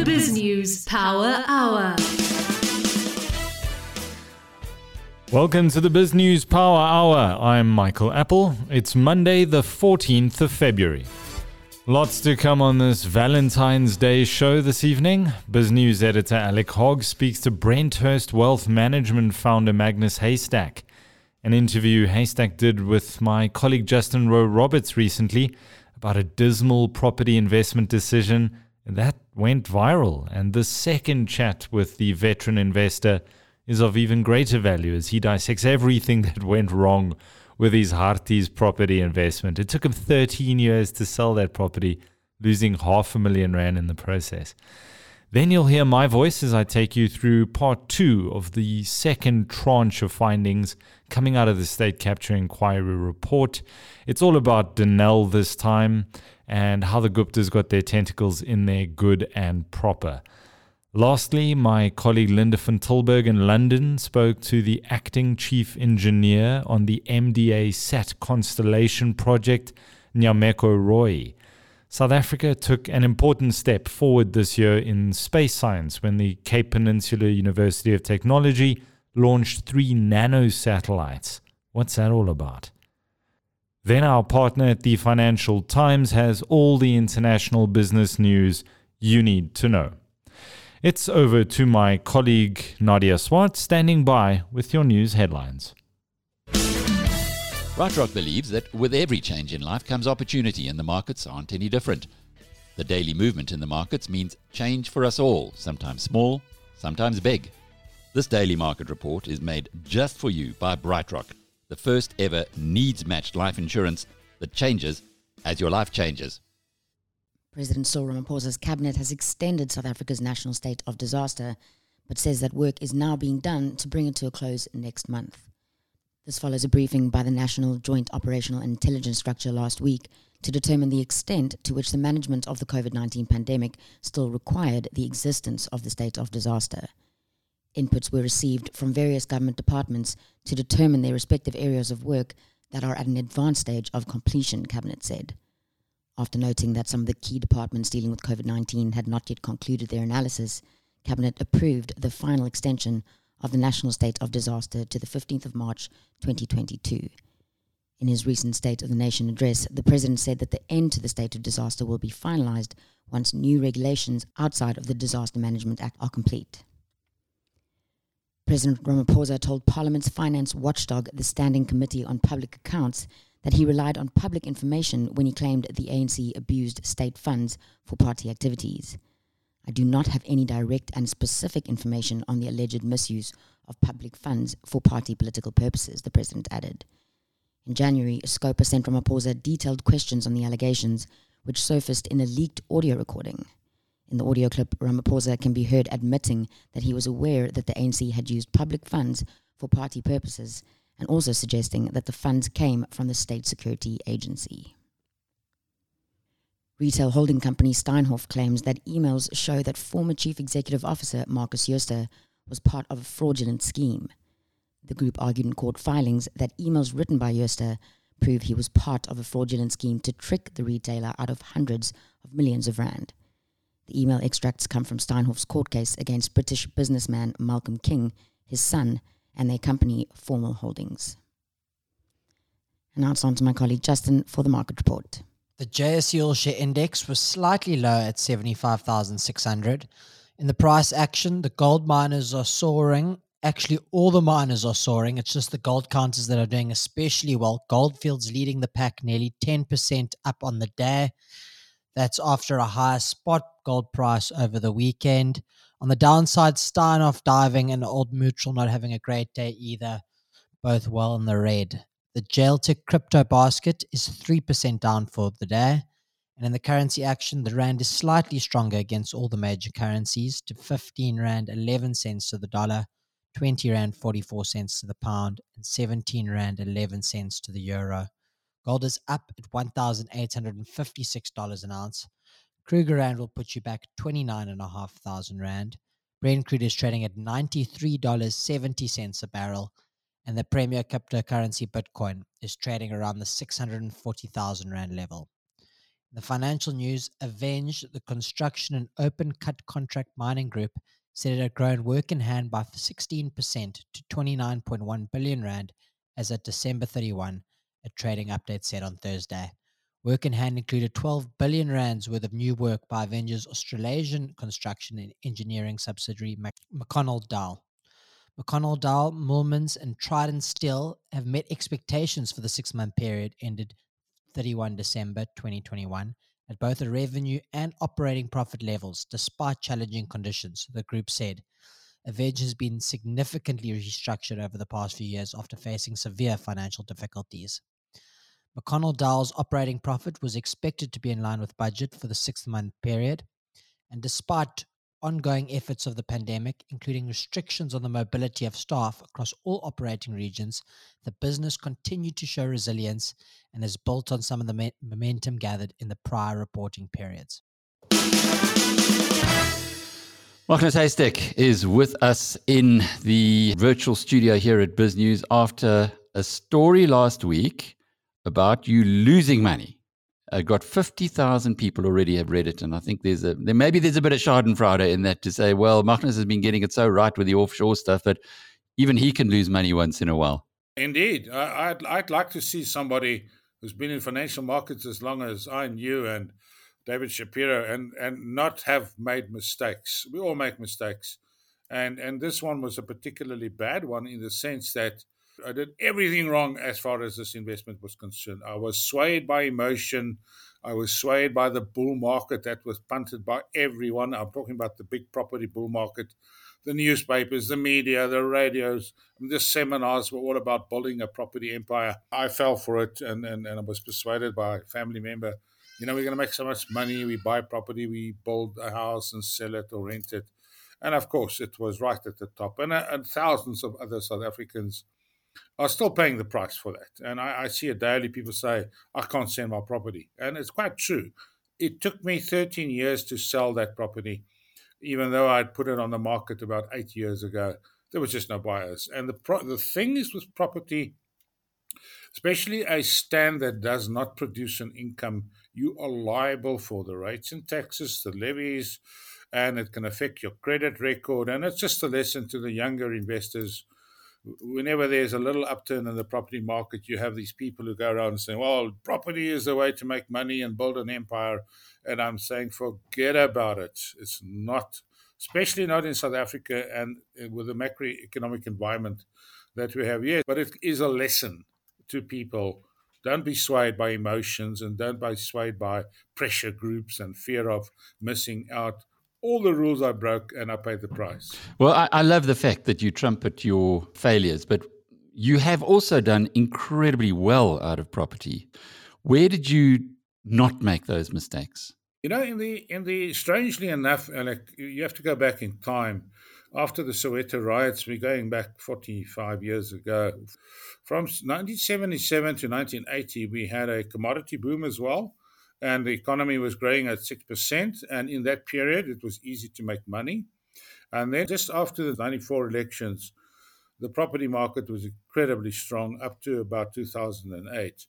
The Biz News Power Hour. Welcome to the Biz News Power Hour. I'm Michael Appel. It's Monday, the 14th of February. Lots to come on this Valentine's Day show this evening. Biz News editor Alec Hogg speaks to Brenthurst Wealth Management founder Magnus Heystek. An interview Heystek did with my colleague Justin Rowe Roberts recently about a dismal property investment decision that went viral. And the second chat with the veteran investor is of even greater value as he dissects everything that went wrong with his Harties property investment. It took him 13 years to sell that property, losing half a million rand in the process. Then you'll hear my voice as I take you through part two of the second tranche of findings coming out of the State Capture Inquiry report. It's all about Denel this time and how the Guptas got their tentacles in there good and proper. Lastly, my colleague Linda van Tilburg in London spoke to the acting chief engineer on the MDA SAT Constellation project, Nyameko Royi. South Africa took an important step forward this year in space science when the Cape Peninsula University of Technology launched three nano satellites. What's that all about? Then our partner at the Financial Times has all the international business news you need to know. It's over to my colleague Nadia Swart standing by with your news headlines. BrightRock believes that with every change in life comes opportunity, and the markets aren't any different. The daily movement in the markets means change for us all, sometimes small, sometimes big. This daily market report is made just for you by BrightRock, the first ever needs matched life insurance that changes as your life changes. President Cyril Ramaphosa's cabinet has extended South Africa's national state of disaster, but says that work is now being done to bring it to a close next month. This follows a briefing by the National Joint Operational Intelligence Structure last week to determine the extent to which the management of the COVID 19 pandemic still required the existence of the state of disaster. Inputs were received from various government departments to determine their respective areas of work that are at an advanced stage of completion, Cabinet said. After noting that some of the key departments dealing with COVID 19 had not yet concluded their analysis, Cabinet approved the final extension of the national state of disaster to the 15th of March 2022. In his recent State of the Nation address, the President said that the end to the state of disaster will be finalized once new regulations outside of the Disaster Management Act are complete. President Ramaphosa told Parliament's finance watchdog, the Standing Committee on Public Accounts, that he relied on public information when he claimed the ANC abused state funds for party activities. I do not have any direct and specific information on the alleged misuse of public funds for party political purposes, the president added. In January, Scopa sent Ramaphosa detailed questions on the allegations, which surfaced in a leaked audio recording. In the audio clip, Ramaphosa can be heard admitting that he was aware that the ANC had used public funds for party purposes and also suggesting that the funds came from the State Security Agency. Retail holding company Steinhoff claims that emails show that former Chief Executive Officer Markus Jooste was part of a fraudulent scheme. The group argued in court filings that emails written by Jooste prove he was part of a fraudulent scheme to trick the retailer out of hundreds of millions of rand. The email extracts come from Steinhoff's court case against British businessman Malcolm King, his son, and their company Formal Holdings. And now it's on to my colleague Justin for the market report. The JSE Share Index was slightly lower at 75,600. In the price action, the gold miners are soaring. Actually, all the miners are soaring. It's just the gold counters that are doing especially well. Goldfields leading the pack nearly 10% up on the day. That's after a higher spot gold price over the weekend. On the downside, Steinhoff diving and Old Mutual not having a great day either, both well in the red. The Jaltech crypto basket is 3% down for the day. And in the currency action, the Rand is slightly stronger against all the major currencies to 15 Rand 11 cents to the dollar, 20 Rand 44 cents to the pound, and 17 Rand 11 cents to the euro. Gold is up at $1,856 an ounce. Kruger Rand will put you back 29,500 Rand. Brent crude is trading at $93.70 a barrel. And the premier cryptocurrency Bitcoin is trading around the 640,000 Rand level. The financial news Aveng the construction and open cut contract mining group said it had grown work in hand by 16% to 29.1 billion rand as at December 31, a trading update said on Thursday. Work in hand included 12 billion rands worth of new work by Aveng's Australasian construction and engineering subsidiary McConnell Dowell. McConnell Dowell, Moolmans, and Trident Steel have met expectations for the six month period ended 31 December 2021 at both the revenue and operating profit levels, despite challenging conditions, the group said. Aveng has been significantly restructured over the past few years after facing severe financial difficulties. McConnell Dowell's operating profit was expected to be in line with budget for the six month period. And despite ongoing efforts of the pandemic, including restrictions on the mobility of staff across all operating regions, the business continued to show resilience and has built on some of the me- momentum gathered in the prior reporting periods. Magnus Heystek is with us in the virtual studio here at Biz News after a story last week about you losing money uh, got 50,000 people already have read it. And I think there's a, there maybe there's a bit of Schadenfreude in that to say, well, Magnus has been getting it so right with the offshore stuff, but even he can lose money once in a while. Indeed. I, I'd, I'd like to see somebody who's been in financial markets as long as I and you and David Shapiro and, and not have made mistakes. We all make mistakes. And, and this one was a particularly bad one in the sense that I did everything wrong as far as this investment was concerned. I was swayed by emotion. I was swayed by the bull market that was punted by everyone. I'm talking about the big property bull market, the newspapers, the media, the radios. The seminars were all about building a property empire. I fell for it and, and, and I was persuaded by a family member. You know, we're going to make so much money. We buy property, we build a house and sell it or rent it. And of course, it was right at the top. And, uh, and thousands of other South Africans are still paying the price for that. And I, I see it daily. People say, I can't sell my property. And it's quite true. It took me 13 years to sell that property, even though I'd put it on the market about eight years ago. There was just no buyers. And the, pro- the thing is with property, especially a stand that does not produce an income, you are liable for the rates and taxes, the levies, and it can affect your credit record. And it's just a lesson to the younger investors whenever there's a little upturn in the property market, you have these people who go around saying, well, property is the way to make money and build an empire. And I'm saying, forget about it. It's not, especially not in South Africa and uh, with the macroeconomic environment that we have here. But it is a lesson to people. Don't be swayed by emotions and don't be swayed by pressure groups and fear of missing out all the rules I broke and I paid the price. Well, I, I, love the fact that you trumpet your failures, but you have also done incredibly well out of property. Where did you not make those mistakes? You know, in the in the strangely enough, Alec, you have to go back in time. After the Soweto riots, we're going back 45 years ago. From 1977 to 1980, we had a commodity boom as well and the economy was growing at 6%. And in that period, it was easy to make money. And then just after the 94 elections, the property market was incredibly strong up to about 2008.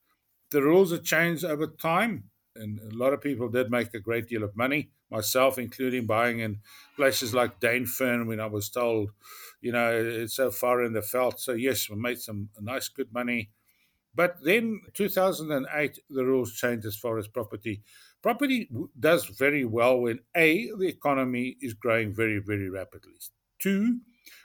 The rules have changed over time, and a lot of people did make a great deal of money, myself including buying in places like Dainfern when I was told, you know, it's so far in the veld. So, yes, we made some nice, good money but then 2008, the rules changed as far as property. Property does very well when A, the economy is growing very, very rapidly. Two,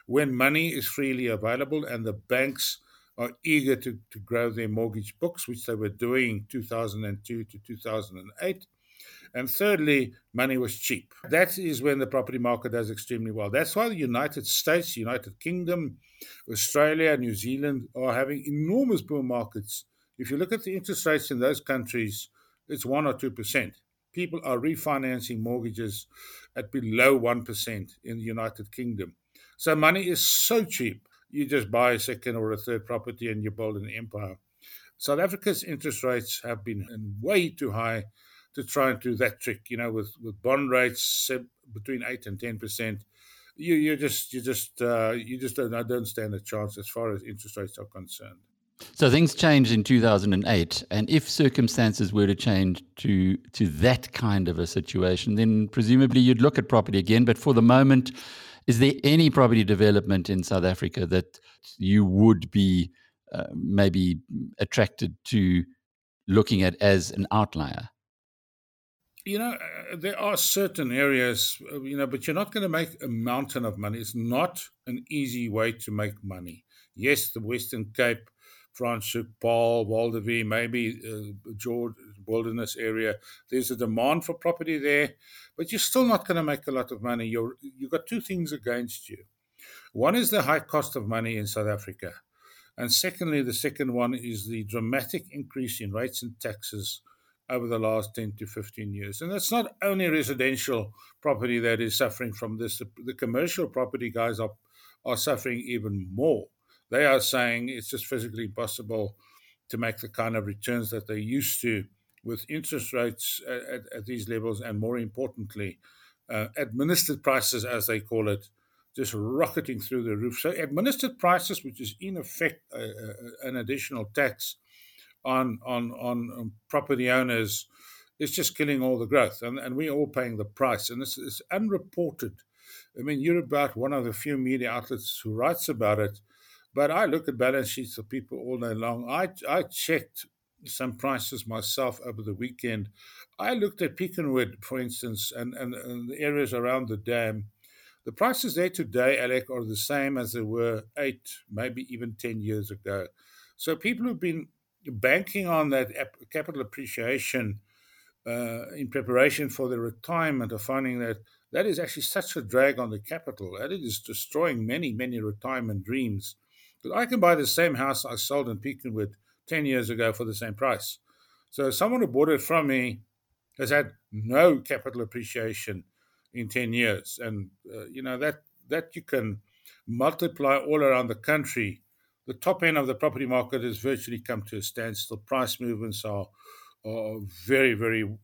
when money is freely available and the banks are eager to, to grow their mortgage books, which they were doing 2002 to 2008. And thirdly, money was cheap. That is when the property market does extremely well. That's why the United States, United Kingdom, Australia, New Zealand are having enormous boom markets. If you look at the interest rates in those countries, it's 1 or 2%. People are refinancing mortgages at below 1% in the United Kingdom. So money is so cheap. You just buy a second or a third property and you build an empire. South Africa's interest rates have been way too high to try and do that trick. You know, with with bond rates between eight and ten percent, you you just you just uh, you just don't, I don't stand a chance as far as interest rates are concerned. So things changed in 2008, and if circumstances were to change to to that kind of a situation, then presumably you'd look at property again. But for the moment, is there any property development in South Africa that you would be uh, maybe attracted to looking at as an outlier? You know, uh, there are certain areas, uh, you know, but you're not going to make a mountain of money. It's not an easy way to make money. Yes, the Western Cape, Franschhoek, Paarl, Waldervie, maybe uh, George Wilderness area. There's a demand for property there, but you're still not going to make a lot of money. You're you've got two things against you. One is the high cost of money in South Africa, and secondly, the second one is the dramatic increase in rates and taxes over the last 10 to 15 years. And it's not only residential property that is suffering from this, the, commercial property guys are, are suffering even more. They are saying it's just physically impossible to make the kind of returns that they used to with interest rates at, at, these levels, and more importantly, uh, administered prices, as they call it, just rocketing through the roof. So, administered prices, which is in effect an additional tax on, on, on um, property owners, is just killing all the growth. And, and we're all paying the price. And it's, it's unreported. I mean, you're about one of the few media outlets who writes about it. But I look at balance sheets of people all day long. I, I checked some prices myself over the weekend. I looked at Pecanwood, for instance, and, and, and the areas around the dam. The prices there today, Alec, are the same as they were eight, maybe even 10 years ago. So people who've been banking on that capital appreciation uh, in preparation for the retirement are finding that that is actually such a drag on the capital that it is destroying many, many retirement dreams. But I can buy the same house I sold in Pecanwood 10 years ago for the same price. So someone who bought it from me has had no capital appreciation in 10 years. And, uh, you know, that, that you can multiply all around the country. The top end of the property market has virtually come to a standstill. Price movements are, are very, very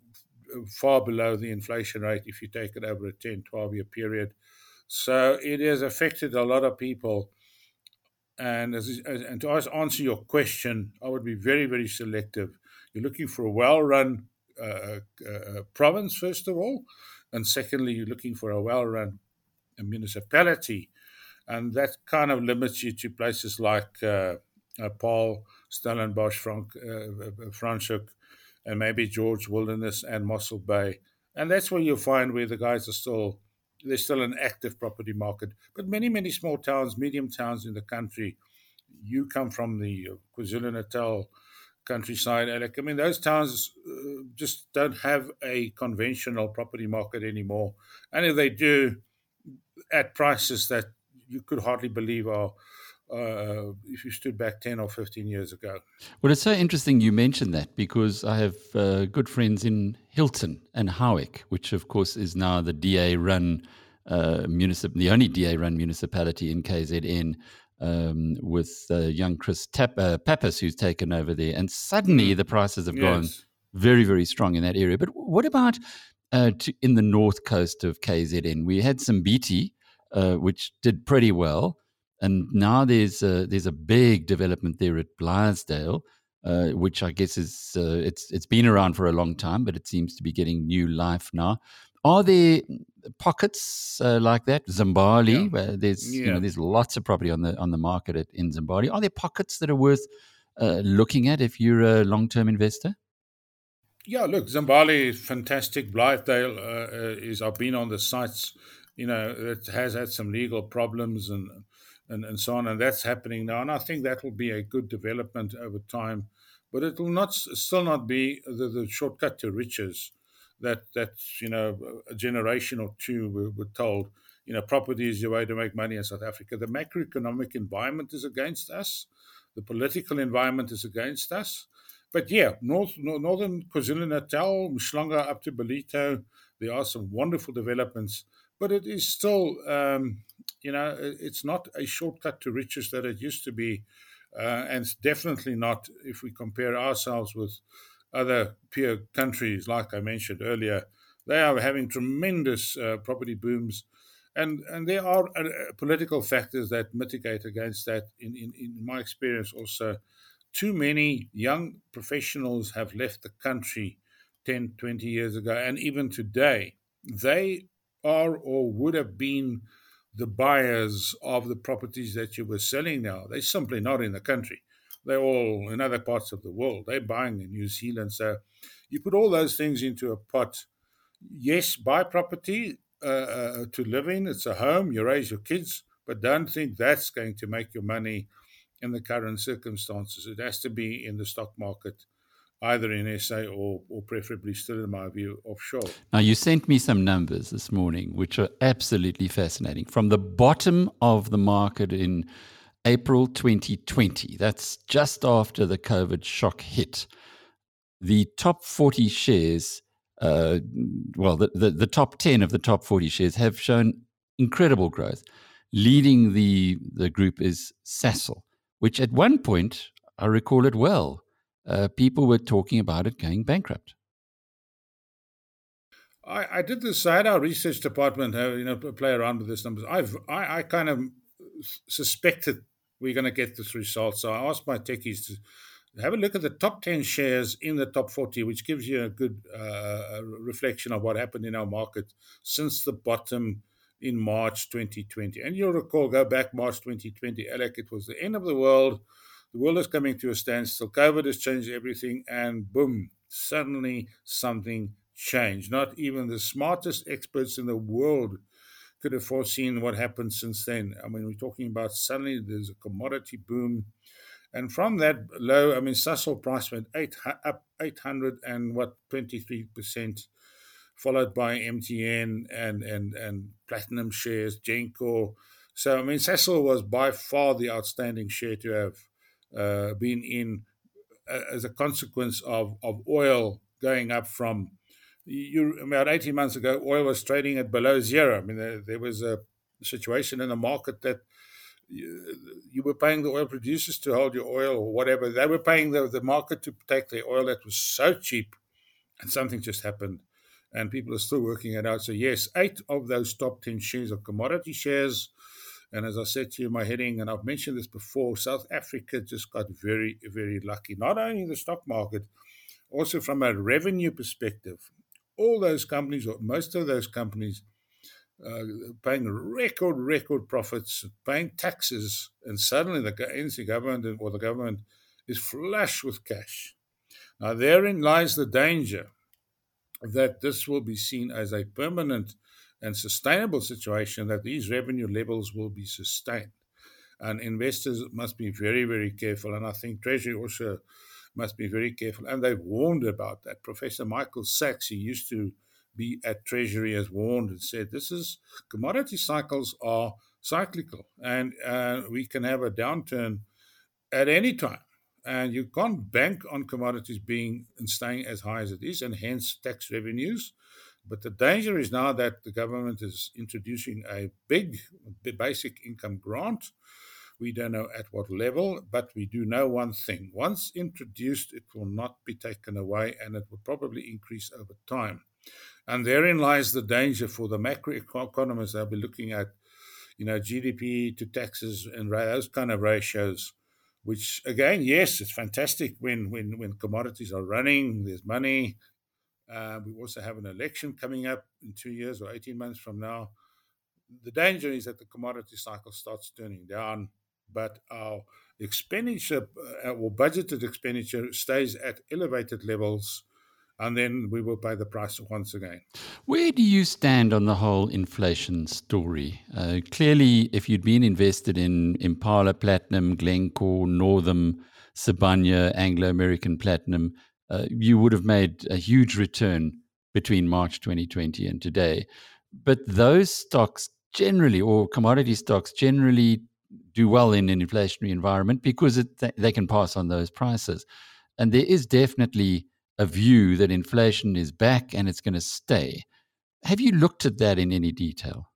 far below the inflation rate if you take it over a 10, 12 year period. So it has affected a lot of people and as, and to answer your question, I would be very very selective. You're looking for a well-run uh, uh, uh, province first of all, and secondly, you're looking for a well-run municipality, and that kind of limits you to places like uh, uh Paarl, Stellenbosch, Frank, uh, Franschhoek, and maybe George Wilderness and Mossel Bay, and that's where you'll find where the guys are still there's still an active property market. But many, many small towns, medium towns in the country, you come from the KwaZulu Natal countryside, Alec. I mean, those towns uh, just don't have a conventional property market anymore. And if they do, at prices that you could hardly believe are. Uh, if you stood back 10 or 15 years ago. Well, it's so interesting you mentioned that because I have uh, good friends in Hilton and Howick, which of course is now the DA run uh, municip- the only DA run municipality in KZN. Um, with uh, young Chris Tap- uh, Pappas, who's taken over there, and suddenly mm. the prices have yes. gone very, very strong in that area. But what about uh, to, in the north coast of KZN? We had some BT, uh, which did pretty well, and now there's a, there's a big development there at Blythedale, uh, which I guess is uh, it's it's been around for a long time, but it seems to be getting new life now. Are there pockets uh, like that? Zimbali, yeah. where there's yeah. you know there's lots of property on the on the market at, in Zimbali. Are there pockets that are worth uh, looking at if you're a long term investor? Yeah, look, Zimbali is fantastic. Blythedale uh, is I've been on the sites. You know, it has had some legal problems and and, and so on, and that's happening now. And I think that will be a good development over time, but it will not still not be the, the shortcut to riches that that you know a generation or two were, were told you know property is the way to make money in South Africa. The macroeconomic environment is against us. The political environment is against us. But yeah, North, Northern KwaZulu Natal, Mhlanga up to Ballito, there are some wonderful developments, but it is still, um, you know, it's not a shortcut to riches that it used to be. Uh, and definitely not if we compare ourselves with other peer countries, like I mentioned earlier, they are having tremendous uh, property booms. And, and there are uh, political factors that mitigate against that. In, in, in my experience, also, too many young professionals have left the country 10, 20 years ago, and even today. They are or would have been the buyers of the properties that you were selling now. They're simply not in the country. They're all in other parts of the world. They're buying in New Zealand. So you put all those things into a pot. Yes, buy property uh, uh, to live in. It's a home. You raise your kids, but don't think that's going to make your money in the current circumstances. It has to be in the stock market either in SA or, or preferably still, in my view, offshore. Now, you sent me some numbers this morning, which are absolutely fascinating. From the bottom of the market in April 2020, that's just after the COVID shock hit, the top 40 shares, uh, well, the, the, the top 10 of the top 40 shares have shown incredible growth. Leading the, the group is Sasol, which at one point, I recall it well, uh, people were talking about it going bankrupt. I, I did this. I had our research department, have, you know, play around with these numbers. I've I, I kind of suspected we're going to get this result, so I asked my techies to have a look at the top 10 shares in the top 40, which gives you a good uh, reflection of what happened in our market since the bottom in March 2020. And you'll recall, go back March 2020, Alec, it was the end of the world the world is coming to a standstill. COVID has changed everything, and boom, suddenly something changed. Not even the smartest experts in the world could have foreseen what happened since then. I mean, we're talking about suddenly there's a commodity boom. And from that low, I mean, Sasol price went eight, up 800 and what, 23%, followed by MTN and, and, and Platinum shares, Genco. So, I mean, Sasol was by far the outstanding share to have uh, been in uh, as a consequence of, of oil going up from you about 18 months ago oil was trading at below zero. I mean there, there was a situation in the market that you, you, were paying the oil producers to hold your oil or whatever. They were paying the, the market to take the oil that was so cheap and something just happened and people are still working it out. So yes eight of those top 10 shares are commodity shares and as I said to you, my heading, and I've mentioned this before, South Africa just got very, very lucky. Not only in the stock market, also from a revenue perspective. All those companies, or most of those companies, uh, paying record, record profits, paying taxes, and suddenly the ANC government or the government is flush with cash. Now, therein lies the danger that this will be seen as a permanent and sustainable situation that these revenue levels will be sustained. And investors must be very, very careful. And I think Treasury also must be very careful. And they've warned about that. Professor Michael Sachs, he used to be at Treasury, has warned and said this is commodity cycles are cyclical and uh, we can have a downturn at any time. And you can't bank on commodities being and staying as high as it is, and hence tax revenues but the danger is now that the government is introducing a big basic income grant. We don't know at what level, but we do know one thing. Once introduced, it will not be taken away and it will probably increase over time. And therein lies the danger for the macroeconomists. They'll be looking at, you know, GDP to taxes and those kind of ratios, which again, yes, it's fantastic when, when, when commodities are running, there's money, uh, we also have an election coming up in two years or 18 months from now. The danger is that the commodity cycle starts turning down, but our expenditure uh, or budgeted expenditure stays at elevated levels, and then we will pay the price once again. Where do you stand on the whole inflation story? Uh, clearly, if you'd been invested in Impala Platinum, Glencore, Northam, Sibanye, Anglo American Platinum, uh, you would have made a huge return between March 2020 and today. But those stocks generally, or commodity stocks generally, do well in an inflationary environment because it, they can pass on those prices. And there is definitely a view that inflation is back and it's going to stay. Have you looked at that in any detail?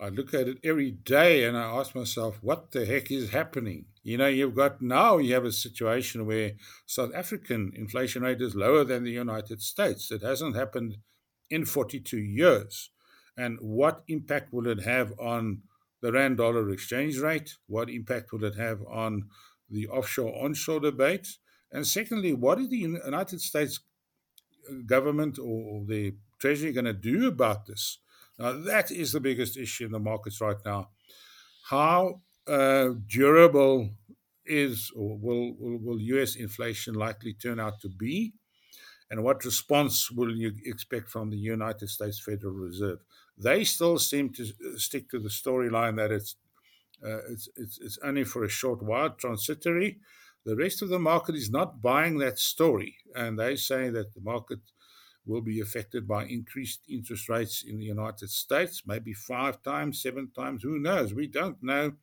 I look at it every day and I ask myself, what the heck is happening? You know, you've got now you have a situation where South African inflation rate is lower than the United States. It hasn't happened in 42 years. And what impact will it have on the rand dollar exchange rate? What impact will it have on the offshore onshore debate? And secondly, what is the United States government or the Treasury going to do about this? Now, that is the biggest issue in the markets right now. How uh, durable is or will, will, will US inflation likely turn out to be? And what response will you expect from the United States Federal Reserve? They still seem to uh, stick to the storyline that it's, uh, it's, it's, it's only for a short while, transitory. The rest of the market is not buying that story, and they say that the market will be affected by increased interest rates in the United States, maybe five times, seven times, who knows? We don't know.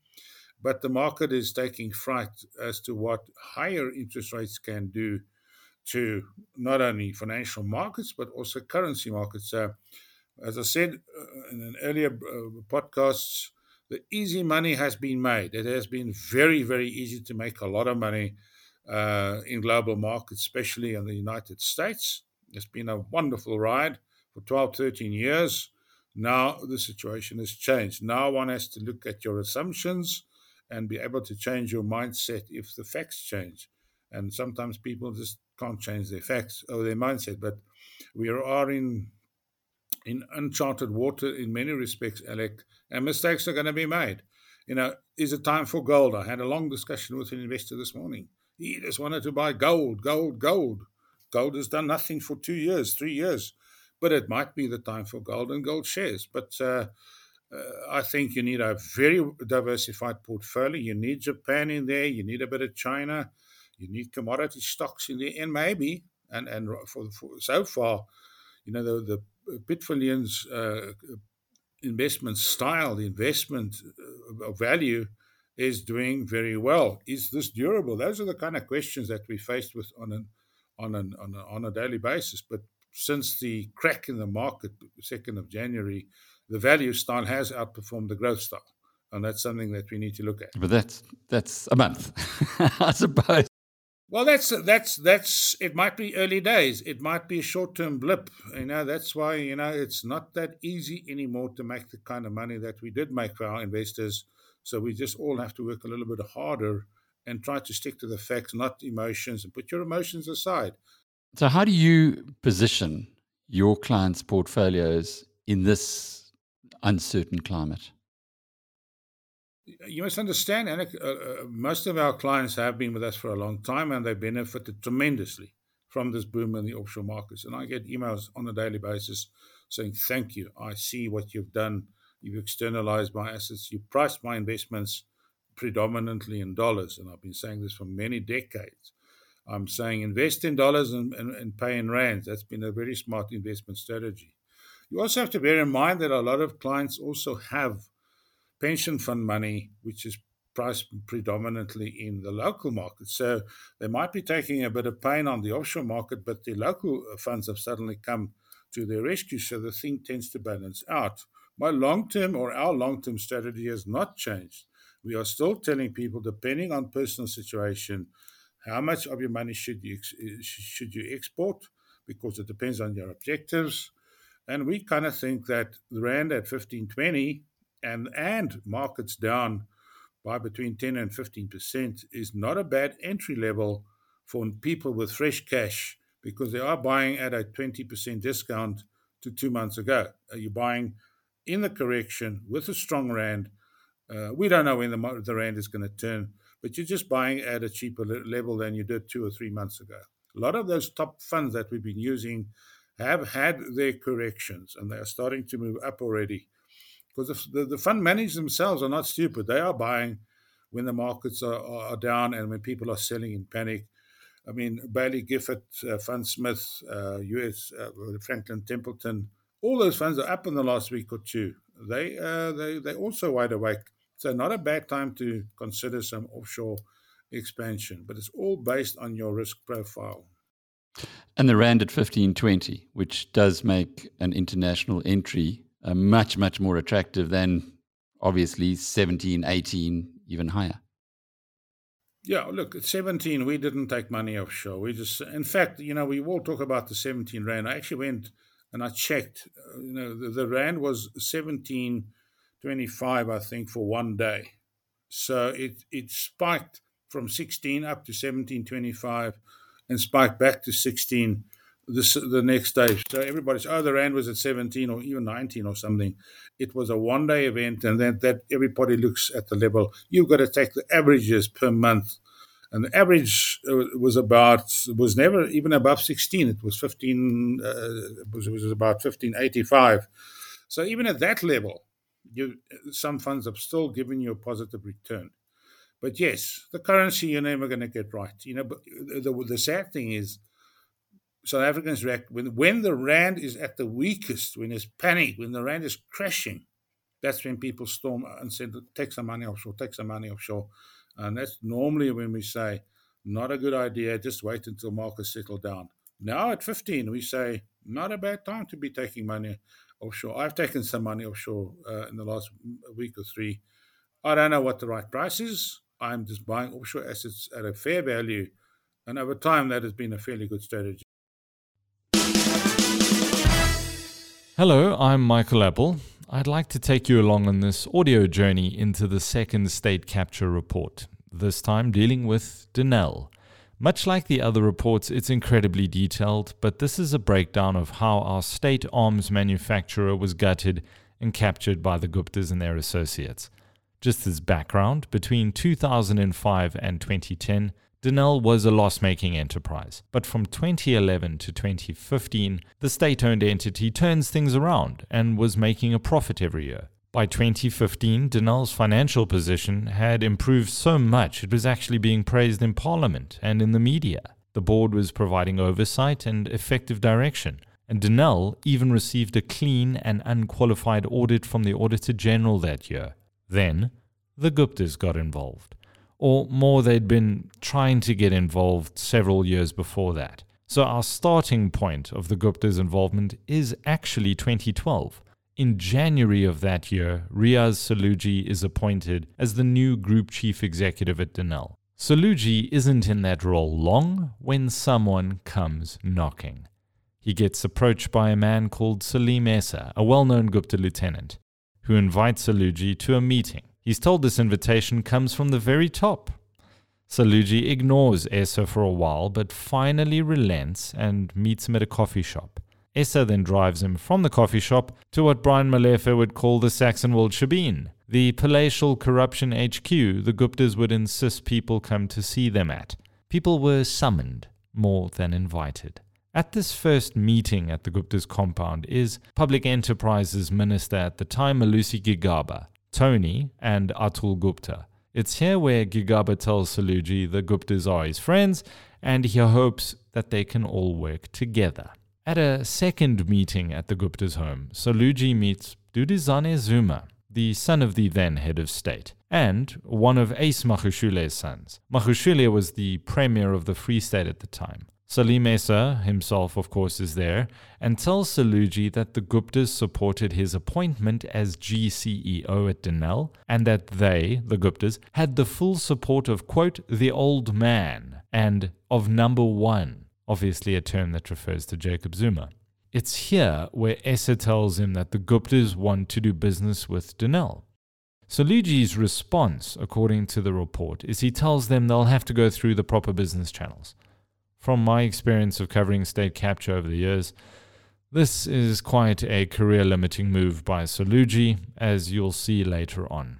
But the market is taking fright as to what higher interest rates can do to not only financial markets, but also currency markets. Uh, as I said uh, in an earlier uh, podcasts, the easy money has been made. It has been very, very easy to make a lot of money uh, in global markets, especially in the United States. It's been a wonderful ride for 12, 13 years. Now the situation has changed. Now one has to look at your assumptions and be able to change your mindset if the facts change. And sometimes people just can't change their facts or their mindset. But we are in in uncharted water in many respects, Alec, and mistakes are going to be made. You know, is it time for gold? I had a long discussion with an investor this morning. He just wanted to buy gold, gold, gold. Gold has done nothing for two years, three years, but it might be the time for gold and gold shares. But uh, uh, I think you need a very diversified portfolio. You need Japan in there. You need a bit of China. You need commodity stocks in there, and maybe and and for, for so far, you know the the Pitfalion's uh, investment style, the investment uh, value is doing very well. Is this durable? Those are the kind of questions that we faced with on an on an, on a, on a daily basis. But since the crack in the market, second of January, the value style has outperformed the growth style, and that's something that we need to look at. But that's that's a month, I suppose. Well, that's that's that's. It might be early days. It might be a short-term blip. You know, that's why you know it's not that easy anymore to make the kind of money that we did make for our investors. So we just all have to work a little bit harder and try to stick to the facts, not emotions, and put your emotions aside. So, how do you position your clients' portfolios in this uncertain climate? You must understand, Anik, uh, uh, most of our clients have been with us for a long time and they've benefited tremendously from this boom in the offshore markets. And I get emails on a daily basis saying, Thank you. I see what you've done. You've externalized my assets. You priced my investments predominantly in dollars. And I've been saying this for many decades. I'm saying invest in dollars and, and, and pay in rands. That's been a very smart investment strategy. You also have to bear in mind that a lot of clients also have pension fund money, which is priced predominantly in the local market. So they might be taking a bit of pain on the offshore market, but the local uh, funds have suddenly come to their rescue. So the thing tends to balance out. My long term or our long term strategy has not changed. We are still telling people, depending on personal situation, how much of your money should you eh, should you export because it depends on your objectives. And we kind of think that the rand at 1520 and and markets down by between 10 and 15% is not a bad entry level for people with fresh cash because they are buying at a 20% discount to two months ago. Are you buying in the correction with a strong rand? Uh, we don't know when the, the rand is going to turn, but you're just buying at a cheaper level than you did two or three months ago. A lot of those top funds that we've been using have had their corrections and they are starting to move up already because the, the, fund managers themselves are not stupid. They are buying when the markets are, are, down and when people are selling in panic. I mean, Baillie Gifford, uh, Fundsmith, uh, US, uh, Franklin Templeton, all those funds are up in the last week or two. They uh, they they also wide awake. So not a bad time to consider some offshore expansion, but it's all based on your risk profile. And the rand at fifteen twenty, which does make an international entry uh, much, much more attractive than obviously 17, 18, even higher. Yeah, look, at 17, we didn't take money offshore. We just, in fact, you know, we all talk about the 17 Rand. I actually went and I checked, uh, you know, the, the Rand was 17.25, I think, for one day. So it, it spiked from 16 up to 17.25 and spiked back to 16 this, the next day. So everybody's, oh, the Rand was at 17 or even 19 or something. It was a one day event, and then that everybody looks at the level. You've got to take the averages per month. And the average uh, was about, was never even above 16. It was 15, uh, it, was, it was about 1585. So even at that level, you, some funds have still given you a positive return. But yes, the currency you're never going to get right. You know, but the, the sad thing is, South Africans react when when the rand is at the weakest, when there's panic, when the rand is crashing. That's when people storm and say, "Take some money offshore, take some money offshore," and that's normally when we say, "Not a good idea. Just wait until markets settle down." Now at 15, we say, "Not a bad time to be taking money offshore." I've taken some money offshore uh, in the last week or three. I don't know what the right price is. I'm just buying offshore assets at a fair value, and over time, that has been a fairly good strategy. Hello, I'm Michael Appel. I'd like to take you along on this audio journey into the second state capture report, this time dealing with Denel. Much like the other reports, it's incredibly detailed, but this is a breakdown of how our state arms manufacturer was gutted and captured by the Guptas and their associates. Just as background, between 2005 and 2010, Denel was a loss making enterprise, but from 2011 to 2015, the state owned entity turns things around and was making a profit every year. By 2015, Denel's financial position had improved so much it was actually being praised in Parliament and in the media. The board was providing oversight and effective direction, and Denel even received a clean and unqualified audit from the Auditor General that year. Then, the Guptas got involved or more they'd been trying to get involved several years before that. So our starting point of the Gupta's involvement is actually 2012. In January of that year, Riaz Saloojee is appointed as the new group chief executive at Denel. Saloojee isn't in that role long when someone comes knocking. He gets approached by a man called Salim Essa, a well known Gupta lieutenant, who invites Saloojee to a meeting. He's told this invitation comes from the very top. Saloojee ignores Essa for a while, but finally relents and meets him at a coffee shop. Essa then drives him from the coffee shop to what Brian Molefe would call the Saxonwold Shebeen, the palatial corruption HQ the Guptas would insist people come to see them at. People were summoned more than invited. At this first meeting at the Gupta's compound is Public Enterprises Minister at the time, Malusi Gigaba, Tony, and Atul Gupta. It's here where Gigaba tells Saloojee the Guptas are his friends and he hopes that they can all work together. At a second meeting at the Gupta's home, Saloojee meets Duduzane Zuma, the son of the then head of state, and one of Ace Magashule's sons. Magashule was the premier of the Free State at the time. Salim Essa himself, of course, is there and tells Saloojee that the Guptas supported his appointment as GCEO at Denel and that they, the Guptas, had the full support of, quote, the old man and of number one, obviously a term that refers to Jacob Zuma. It's here where Essa tells him that the Guptas want to do business with Denel. Saloojee's response, according to the report, is he tells them they'll have to go through the proper business channels. From my experience of covering state capture over the years, this is quite a career limiting move by Saloojee, as you'll see later on.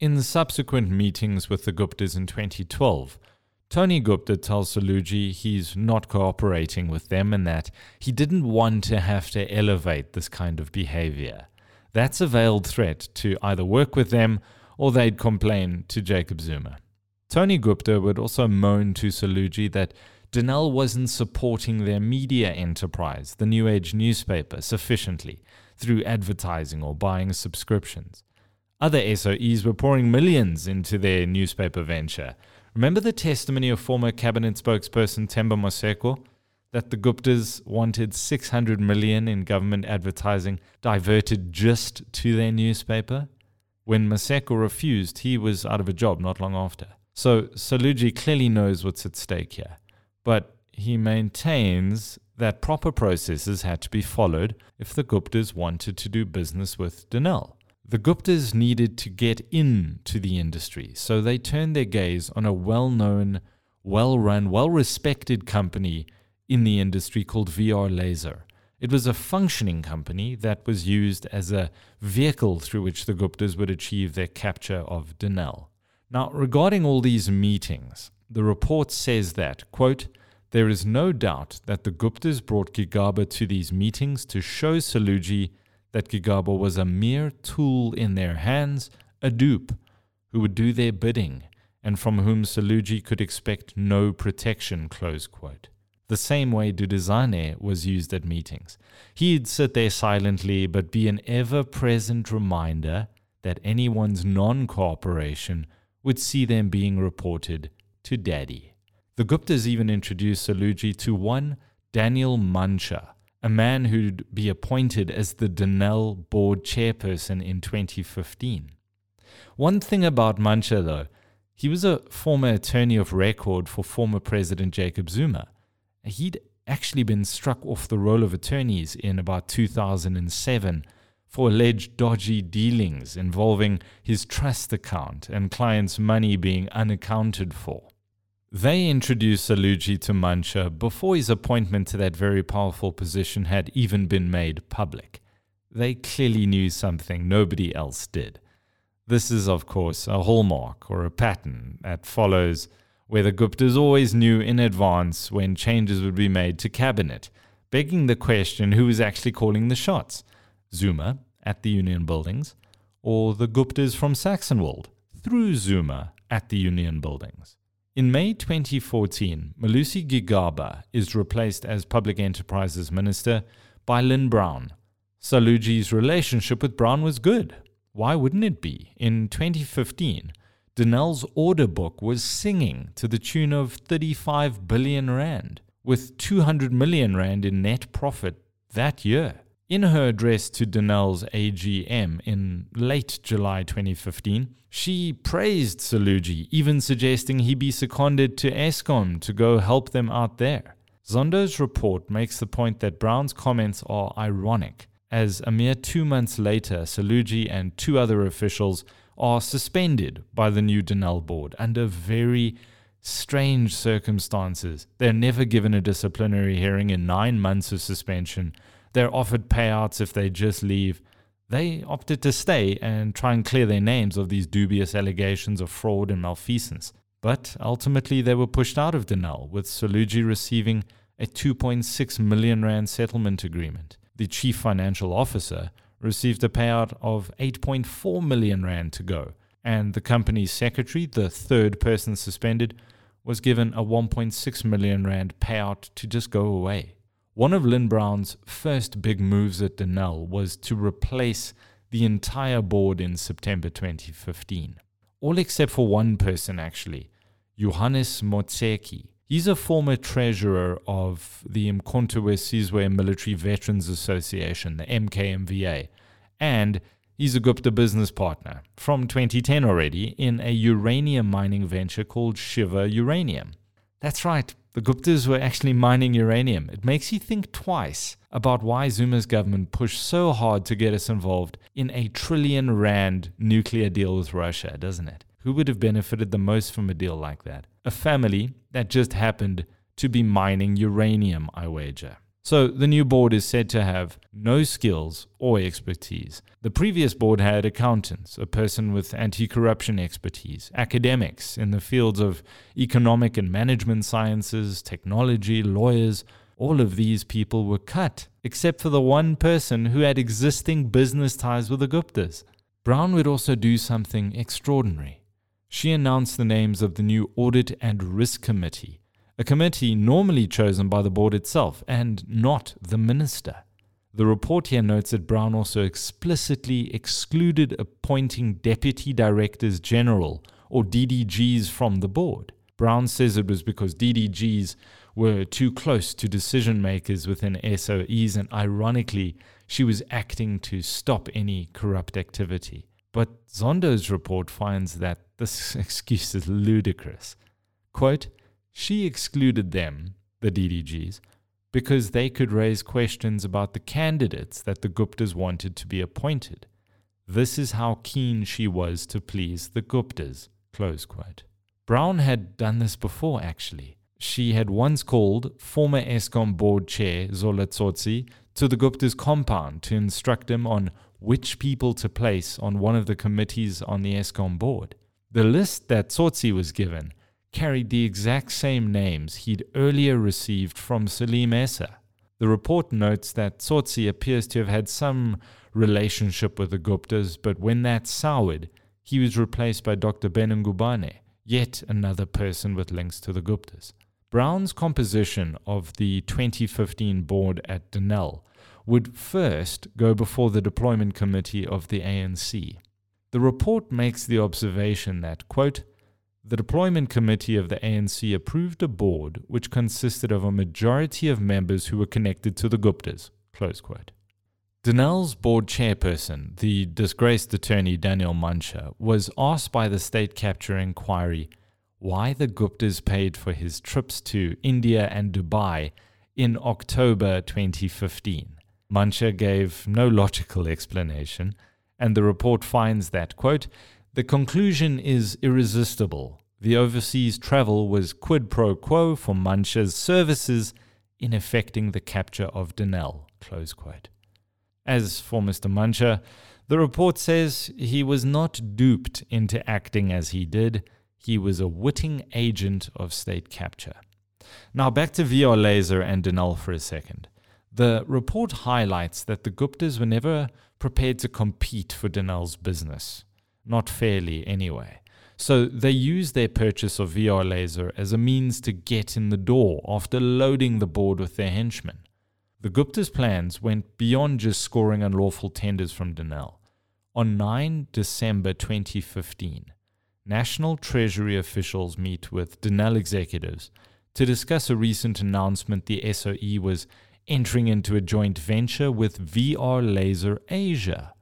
In subsequent meetings with the Guptas in 2012, Tony Gupta tells Saloojee he's not cooperating with them and that he didn't want to have to elevate this kind of behavior. That's a veiled threat to either work with them or they'd complain to Jacob Zuma. Tony Gupta would also moan to Saloojee that Denel wasn't supporting their media enterprise, the New Age newspaper, sufficiently through advertising or buying subscriptions. Other SOEs were pouring millions into their newspaper venture. Remember the testimony of former cabinet spokesperson Themba Maseko that the Guptas wanted 600 million in government advertising diverted just to their newspaper? When Maseko refused, he was out of a job not long after. So Saloojee clearly knows what's at stake here but he maintains that proper processes had to be followed if the Guptas wanted to do business with Denel. The Guptas needed to get into the industry, so they turned their gaze on a well known, well run, well respected company in the industry called VR Laser. It was a functioning company that was used as a vehicle through which the Guptas would achieve their capture of Denel. Now, regarding all these meetings, the report says that, quote, there is no doubt that the Guptas brought Gigaba to these meetings to show Saloojee that Gigaba was a mere tool in their hands, a dupe, who would do their bidding, and from whom Saloojee could expect no protection. The same way Duduzane was used at meetings. He'd sit there silently, but be an ever present reminder that anyone's non cooperation would see them being reported to Daddy. The Guptas even introduced Saloojee to one Daniel Mantsha, a man who'd be appointed as the Denel board chairperson in 2015. One thing about Mantsha, though, he was a former attorney of record for former President Jacob Zuma. He'd actually been struck off the roll of attorneys in about 2007 for alleged dodgy dealings involving his trust account and clients' money being unaccounted for. They introduced Saloojee to Mantsha before his appointment to that very powerful position had even been made public. They clearly knew something nobody else did. This is, of course, a hallmark or a pattern that follows where the Guptas always knew in advance when changes would be made to cabinet, begging the question who was actually calling the shots Zuma at the Union buildings, or the Guptas from Saxonwold through Zuma at the Union buildings. In May 2014, Malusi Gigaba is replaced as Public Enterprises Minister by Lynne Brown. Saloojee's relationship with Brown was good. Why wouldn't it be? In 2015, Denel's order book was singing to the tune of 35 billion rand, with 200 million rand in net profit that year. In her address to Denel's AGM in late July 2015, she praised Saloojee, even suggesting he be seconded to Eskom to go help them out there. Zondo's report makes the point that Brown's comments are ironic, as a mere two months later, Saloojee and two other officials are suspended by the new Denel board under very strange circumstances. They're never given a disciplinary hearing in nine months of suspension they're offered payouts if they just leave. They opted to stay and try and clear their names of these dubious allegations of fraud and malfeasance. But ultimately, they were pushed out of Denel, with Saloojee receiving a 2.6 million rand settlement agreement. The chief financial officer received a payout of 8.4 million rand to go, and the company's secretary, the third person suspended, was given a 1.6 million rand payout to just go away. One of Lynne Brown's first big moves at Denel was to replace the entire board in September 2015. All except for one person, actually, Johannes Motseki. He's a former treasurer of the Umkhonto Sizwe Military Veterans Association, the MKMVA, and he's a Gupta business partner from 2010 already in a uranium mining venture called Shiva Uranium. That's right, the Guptas were actually mining uranium. It makes you think twice about why Zuma's government pushed so hard to get us involved in a trillion rand nuclear deal with Russia, doesn't it? Who would have benefited the most from a deal like that? A family that just happened to be mining uranium, I wager. So the new board is said to have no skills or expertise. The previous board had accountants, a person with anti corruption expertise, academics in the fields of economic and management sciences, technology, lawyers. All of these people were cut, except for the one person who had existing business ties with the Guptas. Brown would also do something extraordinary. She announced the names of the new Audit and Risk Committee a committee normally chosen by the board itself and not the minister. The report here notes that Brown also explicitly excluded appointing deputy directors general or DDGs from the board. Brown says it was because DDGs were too close to decision makers within SOEs, and ironically, she was acting to stop any corrupt activity. But Zondo's report finds that this excuse is ludicrous. Quote, she excluded them, the DDGs, because they could raise questions about the candidates that the Guptas wanted to be appointed. This is how keen she was to please the Guptas. Brown had done this before, actually. She had once called former Eskom board chair Zola Tsotsi to the Gupta's compound to instruct him on which people to place on one of the committees on the Eskom board. The list that Tsotsi was given carried the exact same names he'd earlier received from Salim Essa. The report notes that Tsotsi appears to have had some relationship with the Guptas, but when that soured, he was replaced by Dr. Ben Ngubane, yet another person with links to the Guptas. Brown's composition of the 2015 board at Denel would first go before the deployment committee of the ANC. The report makes the observation that, quote, the deployment committee of the ANC approved a board which consisted of a majority of members who were connected to the Guptas. Close quote. Board chairperson, the disgraced attorney Daniel Mantsha, was asked by the state capture inquiry why the Guptas paid for his trips to India and Dubai in October 2015. Mantsha gave no logical explanation, and the report finds that, quote, the conclusion is irresistible. The overseas travel was quid pro quo for Mantsha's services in effecting the capture of quote. As for Mr. Mantsha, the report says he was not duped into acting as he did. He was a witting agent of state capture. Now back to VR Laser and Denel for a second. The report highlights that the Guptas were never prepared to compete for Denel's business not fairly anyway. So they use their purchase of VR Laser as a means to get in the door after loading the board with their henchmen. The Gupta's plans went beyond just scoring unlawful tenders from Denel. On 9 December 2015, National Treasury officials meet with Denel executives to discuss a recent announcement the SOE was entering into a joint venture with VR Laser Asia.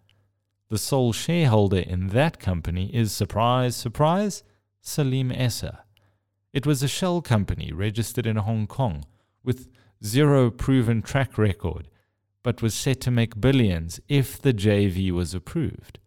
The sole shareholder in that company is, surprise, surprise, Salim Essa. It was a shell company registered in Hong Kong with zero proven track record, but was set to make billions if the JV was approved.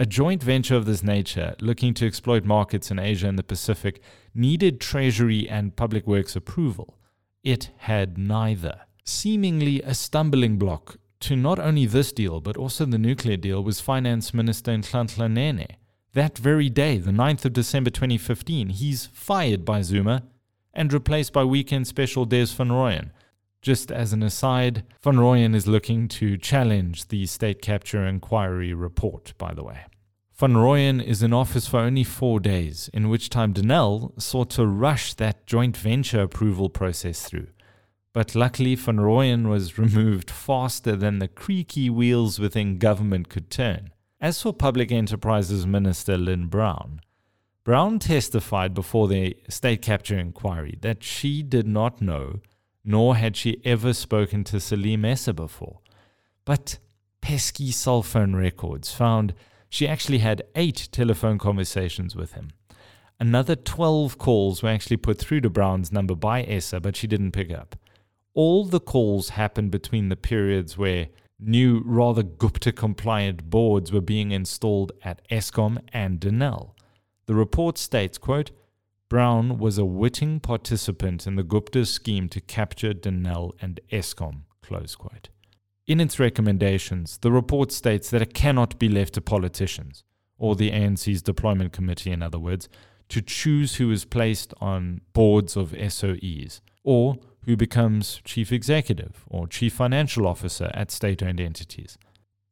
A joint venture of this nature, looking to exploit markets in Asia and the Pacific, needed Treasury and Public Works approval. It had neither. Seemingly a stumbling block to not only this deal, but also the nuclear deal was Finance Minister Nhlanhla Nene. That very day, the 9th of December 2015, he's fired by Zuma and replaced by Weekend Special Des van Rooyen. Just as an aside, van Rooyen is looking to challenge the state capture inquiry report, by the way. Van Rooyen is in office for only four days, in which time Denel sought to rush that joint venture approval process through but luckily Van Rooyen was removed faster than the creaky wheels within government could turn. As for Public Enterprises Minister Lynne Brown, Brown testified before the state capture inquiry that she did not know, nor had she ever spoken to Salim Essa before. But pesky cell phone records found she actually had eight telephone conversations with him. Another 12 calls were actually put through to Brown's number by Essa, but she didn't pick up all the calls happened between the periods where new, rather Gupta compliant boards were being installed at Eskom and Denel. The report states, quote, Brown was a witting participant in the Gupta scheme to capture Denel and Eskom. Close quote. In its recommendations, the report states that it cannot be left to politicians, or the ANC's deployment committee, in other words, to choose who is placed on boards of SOEs, or who becomes chief executive or chief financial officer at state owned entities.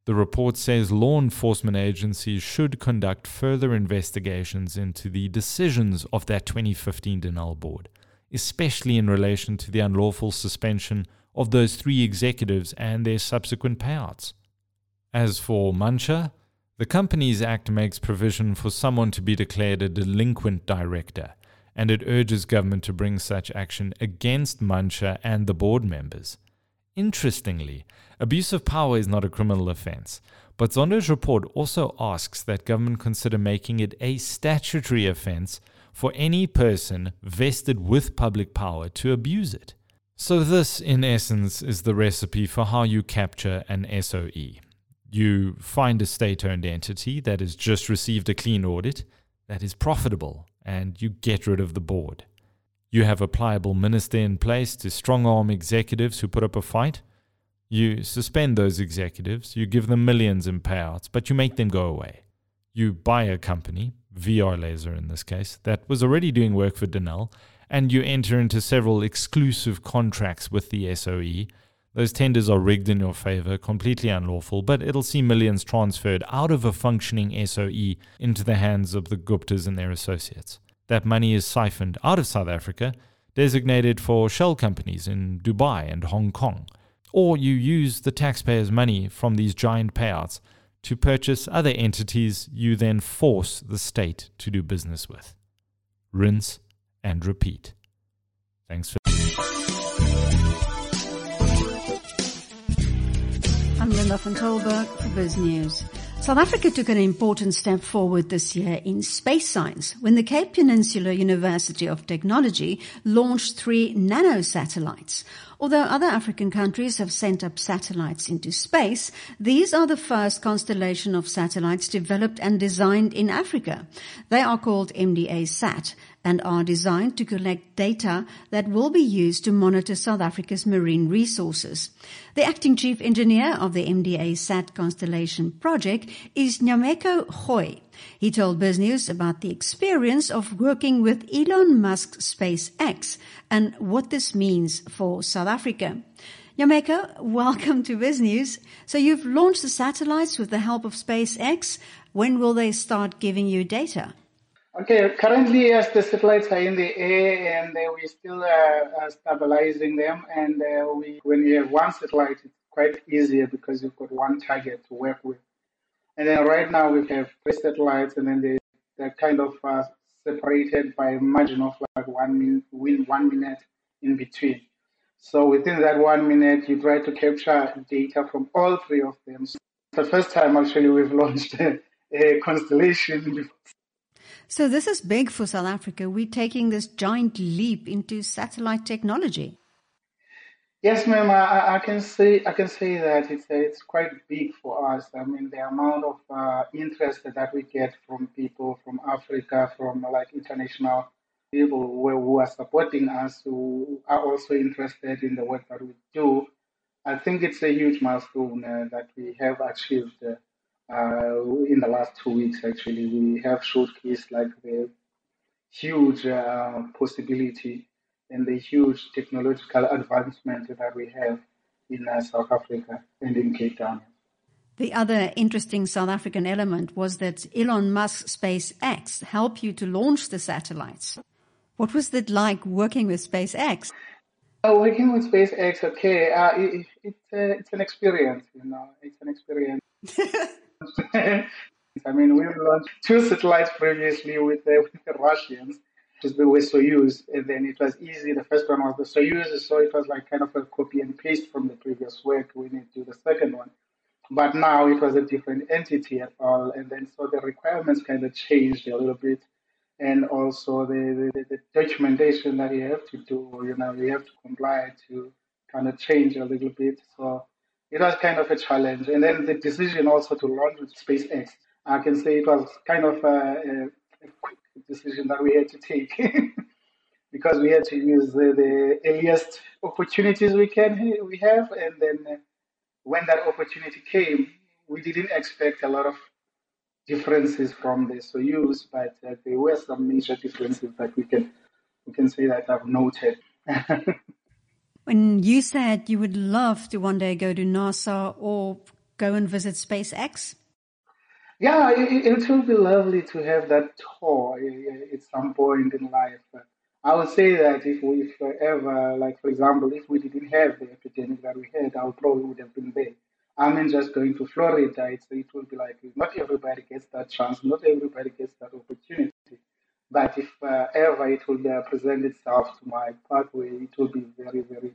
The report says law enforcement agencies should conduct further investigations into the decisions of that 2015 Denel board, especially in relation to the unlawful suspension of those three executives and their subsequent payouts. As for Mantsha, the Companies Act makes provision for someone to be declared a delinquent director and it urges government to bring such action against Mantsha and the board members. Interestingly, abuse of power is not a criminal offense, but Zondo's report also asks that government consider making it a statutory offense for any person vested with public power to abuse it. So, this, in essence, is the recipe for how you capture an SOE. You find a state owned entity that has just received a clean audit that is profitable, and you get rid of the board. You have a pliable minister in place to strong arm executives who put up a fight. You suspend those executives, you give them millions in payouts, but you make them go away. You buy a company, VR Laser in this case, that was already doing work for Denel, and you enter into several exclusive contracts with the SOE those tenders are rigged in your favor, completely unlawful, but it'll see millions transferred out of a functioning SOE into the hands of the Guptas and their associates. That money is siphoned out of South Africa, designated for shell companies in Dubai and Hong Kong. Or you use the taxpayers' money from these giant payouts to purchase other entities you then force the state to do business with. Rinse and repeat. Thanks for I'm Linda van Tilburg for BizNews. South Africa took an important step forward this year in space science when the Cape Peninsula University of Technology launched three nano satellites. Although other African countries have sent up satellites into space, these are the first constellation of satellites developed and designed in Africa. They are called MDA SAT and are designed to collect data that will be used to monitor South Africa's marine resources. The acting chief engineer of the MDA SAT Constellation project is Nyameko Royi. He told BizNews about the experience of working with Elon Musk's SpaceX and what this means for South Africa. Nyameko, welcome to BizNews. So you've launched the satellites with the help of SpaceX. When will they start giving you data? Okay, currently, yes, the satellites are in the air and uh, we're still uh, uh, stabilizing them. And uh, we, when you have one satellite, it's quite easier because you've got one target to work with. And then right now we have three satellites, and then they, they're kind of uh, separated by a margin of like one minute, one minute in between. So within that one minute, you try to capture data from all three of them. So the first time actually we've launched a, a constellation so this is big for South Africa. We're taking this giant leap into satellite technology. Yes, ma'am. I, I can say I can say that it's it's quite big for us. I mean, the amount of uh, interest that we get from people from Africa, from like international people who, who are supporting us, who are also interested in the work that we do. I think it's a huge milestone uh, that we have achieved. Uh, uh, in the last two weeks, actually, we have showcased like the huge uh, possibility and the huge technological advancement that we have in uh, South Africa and in Cape Town. The other interesting South African element was that Elon Musk's SpaceX helped you to launch the satellites. What was it like working with SpaceX? Uh, working with SpaceX, okay, uh, it, it, uh, it's an experience, you know, it's an experience. I mean, we launched two satellites previously with the, with the Russians, just with Soyuz, and then it was easy. The first one was the Soyuz, so it was like kind of a copy and paste from the previous work. We need to do the second one. But now it was a different entity at all, and then so the requirements kind of changed a little bit, and also the, the, the documentation that you have to do, you know, you have to comply to kind of change a little bit. So it was kind of a challenge. And then the decision also to launch with SpaceX, I can say it was kind of a, a, quick decision that we had to take because we had to use the, the, earliest opportunities we can we have, and then when that opportunity came, we didn't expect a lot of differences from the Soyuz, but uh, there were some major differences that we can we can say that I've noted. When you said you would love to one day go to NASA or go and visit SpaceX? Yeah, it, it would be lovely to have that tour at some point in life. I would say that if we if ever, like for example, if we didn't have the epidemic that we had, I probably would have been there. I mean, just going to Florida, it's, it will be like not everybody gets that chance, not everybody gets that opportunity. But if uh, ever it will uh, present itself to my pathway, it will be very, very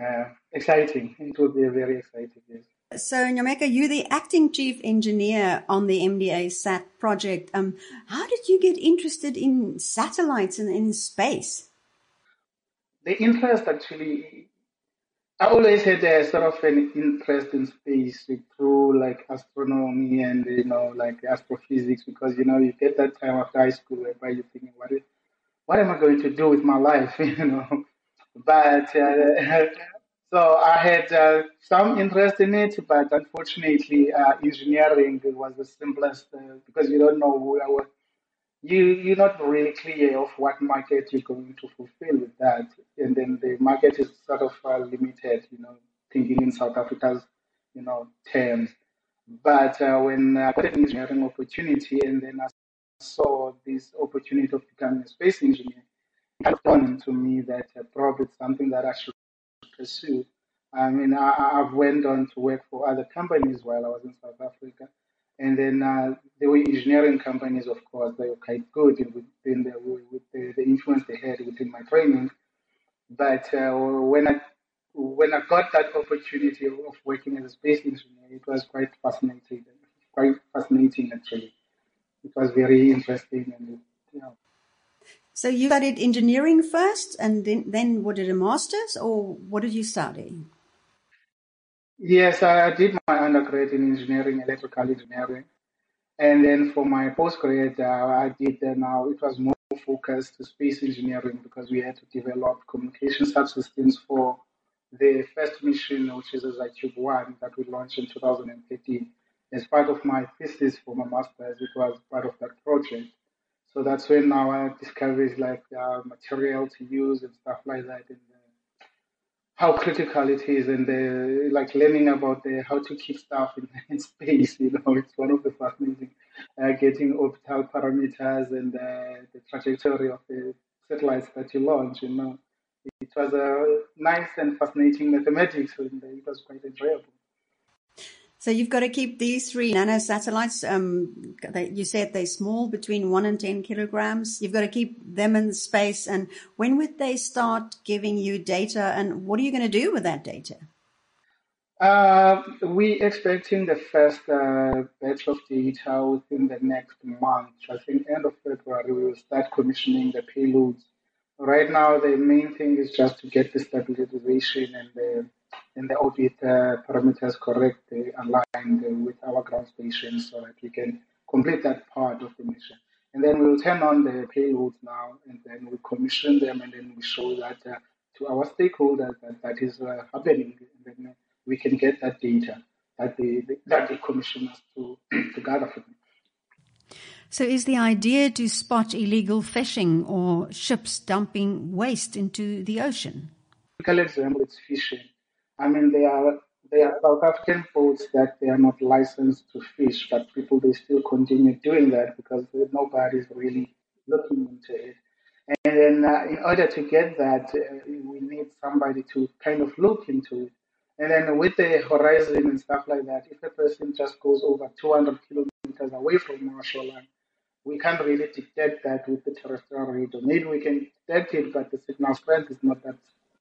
uh, exciting. It will be very exciting, yes. So, Nyameko, you're the acting chief engineer on the MDA SAT project. Um, how did you get interested in satellites and in space? The interest actually, I always had a sort of an interest in space through like astronomy and you know like astrophysics because you know you get that time after high school whereby you're thinking what is what am I going to do with my life? You know? But uh, so I had uh, some interest in it but unfortunately uh, engineering was the simplest uh, because you don't know where you you're not really clear of what market you're going to fulfill with that, and then the market is sort of uh, limited. You know, thinking in South Africa's you know terms. But uh, when I got an engineering opportunity, and then I saw this opportunity of becoming a space engineer, it dawned to me that uh, probably it's something that I should pursue. I mean, I, I've went on to work for other companies while I was in South Africa and then uh, there were engineering companies, of course, they were quite good within the, with the, the influence they had within my training. But uh, when I when I got that opportunity of working as a space engineer, it was quite fascinating. Quite fascinating, actually. It was very interesting, and you know. So you studied engineering first, and then then what did a master's, or what did you study? Yes, I did my undergrad in engineering, electrical engineering. And then for my postgrad, uh, I did uh, now, it was more focused to space engineering because we had to develop communication subsystems for the first mission, which is Tube 1 that we launched in 2013. As part of my thesis for my master's, it was part of that project. So that's when now I discovered like uh, material to use and stuff like that. And how critical it is and the, like learning about the, how to keep stuff in, in space. You know, it's one of the fascinating uh, getting orbital parameters and uh, the trajectory of the satellites that you launch. You know, it was a nice and fascinating mathematics, and it was quite enjoyable. So you've got to keep these three nanosatellites. Um, they, you said they're small, between one and ten kilograms. You've got to keep them in space. And when would they start giving you data? And what are you going to do with that data? Uh, we expecting the first uh, batch of data within the next month. I think end of February we will start commissioning the payloads. Right now, the main thing is just to get the stabilization and the and the orbit uh, parameters correct, uh, aligned with our ground station so that we can complete that part of the mission. And then we'll turn on the payloads now, and then we commission them, and then we show that uh, to our stakeholders that that is uh, happening, and then we can get that data that they, that they commission us to, to gather from them. So, is the idea to spot illegal fishing or ships dumping waste into the ocean? Typical example is fishing. I mean, they are there are South African boats that they are not licensed to fish, but people they still continue doing that because nobody's really looking into it. And then, uh, in order to get that, uh, we need somebody to kind of look into it. And then, with the horizon and stuff like that, if a person just goes over 200 kilometers away from our shoreline, we can't really detect that with the terrestrial radar. Maybe we can detect it, but the signal strength is not that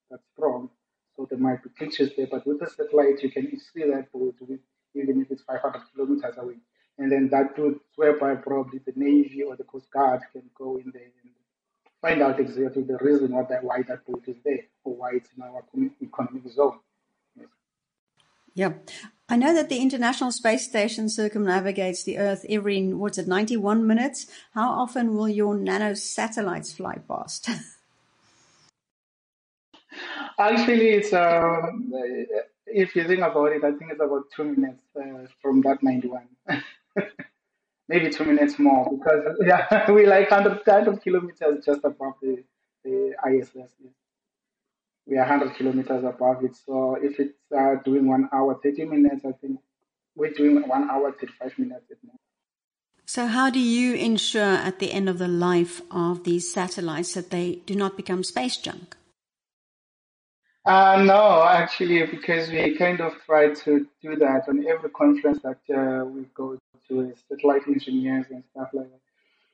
that strong. So there might be pictures there, but with the satellite, you can see that boat even if it's 500 kilometers away. And then that would whereby probably the Navy or the Coast Guard can go in there and find out exactly the reason why that, why that boat is there or why it's in our economic zone. Yes. Yeah. I know that the International Space Station circumnavigates the Earth every, what's it, 91 minutes? How often will your nano satellites fly past? Actually, it's um, if you think about it, I think it's about two minutes uh, from that 91. Maybe two minutes more because yeah, we like 100, 100 kilometers just above the, the ISS. We are 100 kilometers above it. So if it's uh, doing one hour, 30 minutes, I think we're doing one hour, 35 minutes. So, how do you ensure at the end of the life of these satellites that they do not become space junk? Uh, no, actually, because we kind of try to do that on every conference that uh, we go to, satellite engineers and stuff like that.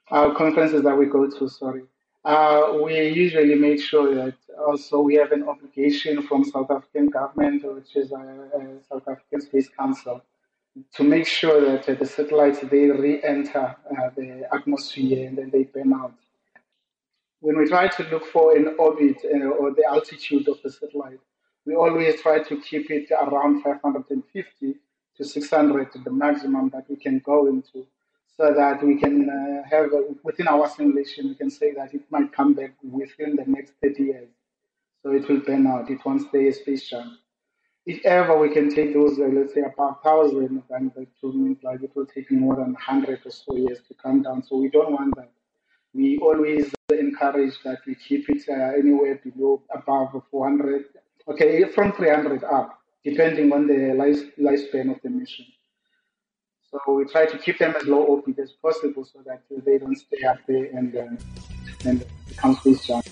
Our conferences that we go to, sorry, uh, we usually make sure that also we have an obligation from South African government, which is a, uh, uh, South African Space Council, to make sure that uh, the satellites they re-enter the atmosphere and then they burn out when we try to look for an orbit uh, or the altitude of the satellite, we always try to keep it around 550 to 600, the maximum that we can go into, so that we can uh, have a, within our simulation, we can say that it might come back within the next 30 years. So it will burn out. It won't stay a space junk. If ever we can take those, uh, let's say, about 1,000, then that mean like it will take more than 100 or so years to come down. So we don't want that. We always encourage that we keep it uh, anywhere below, above 400, okay, from 300 up, depending on the life, lifespan of the mission. So we try to keep them as low orbit as possible so that they don't stay up there and, uh, and become space junk.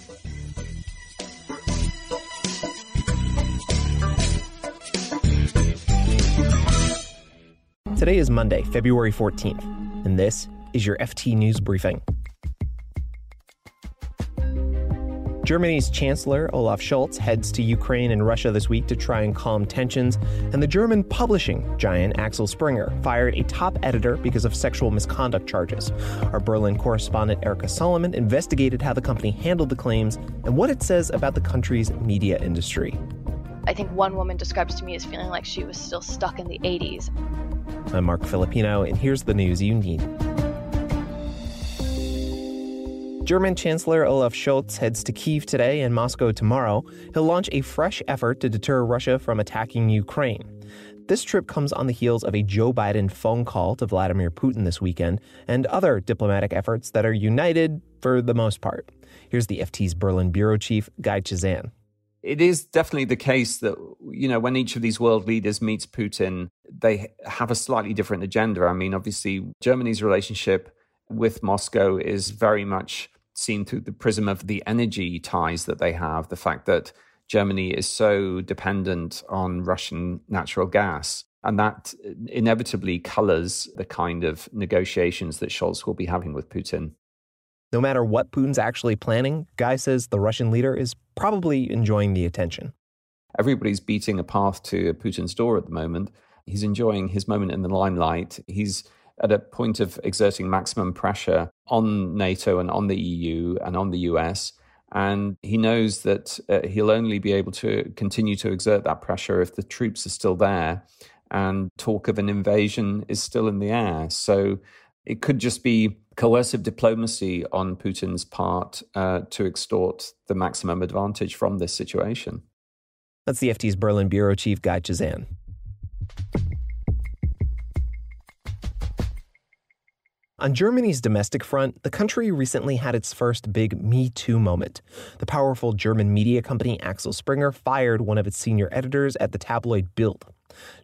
Today is Monday, February 14th, and this is your FT News Briefing. Germany's Chancellor Olaf Scholz heads to Ukraine and Russia this week to try and calm tensions, and the German publishing giant Axel Springer fired a top editor because of sexual misconduct charges. Our Berlin correspondent Erika Solomon investigated how the company handled the claims and what it says about the country's media industry. I think one woman describes to me as feeling like she was still stuck in the 80s. I'm Marc Filippino, and here's the news you need. German Chancellor Olaf Scholz heads to Kiev today and Moscow tomorrow. He'll launch a fresh effort to deter Russia from attacking Ukraine. This trip comes on the heels of a Joe Biden phone call to Vladimir Putin this weekend and other diplomatic efforts that are united for the most part. Here's the FT's Berlin bureau chief, Guy Chazan it is definitely the case that you know when each of these world leaders meets Putin, they have a slightly different agenda. I mean, obviously, Germany's relationship with Moscow is very much seen through the prism of the energy ties that they have. The fact that Germany is so dependent on Russian natural gas. And that uh, inevitably colors the kind of negotiations that Scholz will be having with Putin. No matter what Putin's actually planning, Guy says the Russian leader is probably enjoying the attention. Everybody's beating a path to Putin's door at the moment. He's enjoying his moment in the limelight. He's at a point of exerting maximum pressure on NATO and on the EU and on the US. And he knows that uh, he'll only be able to continue to exert that pressure if the troops are still there and talk of an invasion is still in the air. So it could just be coercive diplomacy on Putin's part uh, to extort the maximum advantage from this situation. That's the FT's Berlin bureau chief, Guy Chazan. On Germany's domestic front, the country recently had its first big Me Too moment. The powerful German media company Axel Springer fired one of its senior editors at the tabloid Bild.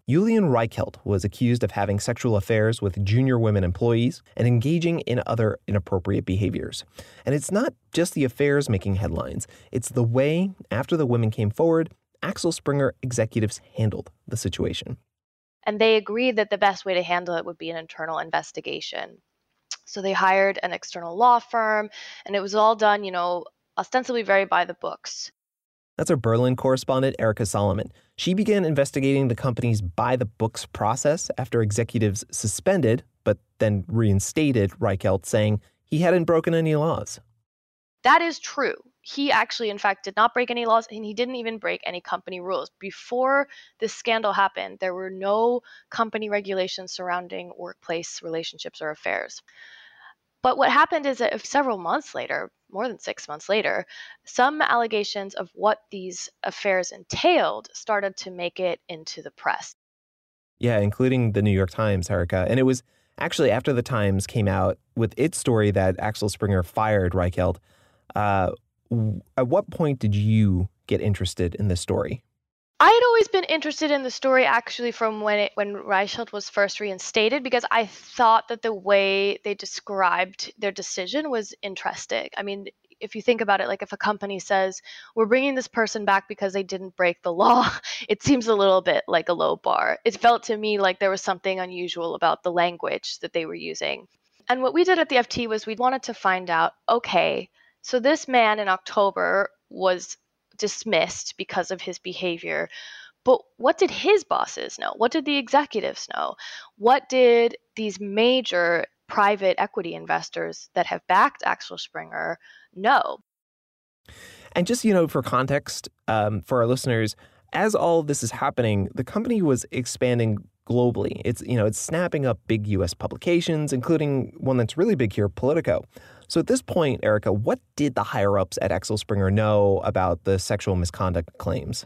Julian Reichelt was accused of having sexual affairs with junior women employees and engaging in other inappropriate behaviors. And it's not just the affairs making headlines, it's the way, after the women came forward, Axel Springer executives handled the situation. And they agreed that the best way to handle it would be an internal investigation. So they hired an external law firm, and it was all done, you know, ostensibly very by the books. That's our Berlin correspondent, Erika Solomon. She began investigating the company's by the books process after executives suspended, but then reinstated Reichelt, saying he hadn't broken any laws. That is true. He actually, in fact, did not break any laws and he didn't even break any company rules. Before this scandal happened, there were no company regulations surrounding workplace relationships or affairs. But what happened is that several months later, more than six months later, some allegations of what these affairs entailed started to make it into the press. Yeah, including the New York Times, Erika. And it was actually after the Times came out with its story that Axel Springer fired Reichelt. Uh, at what point did you get interested in this story? I had always been interested in the story actually from when it when Reichelt was first reinstated because I thought that the way they described their decision was interesting. I mean, if you think about it, like if a company says we're bringing this person back because they didn't break the law, it seems a little bit like a low bar. It felt to me like there was something unusual about the language that they were using. And what we did at the FT was we wanted to find out okay, so this man in October was dismissed because of his behavior. But what did his bosses know? What did the executives know? What did these major private equity investors that have backed Axel Springer know? And just, you know, for context um, for our listeners, as all of this is happening, the company was expanding globally. It's you know it's snapping up big U.S. publications, including one that's really big here, Politico. So at this point, Erika, what did the higher ups at Axel Springer know about the sexual misconduct claims?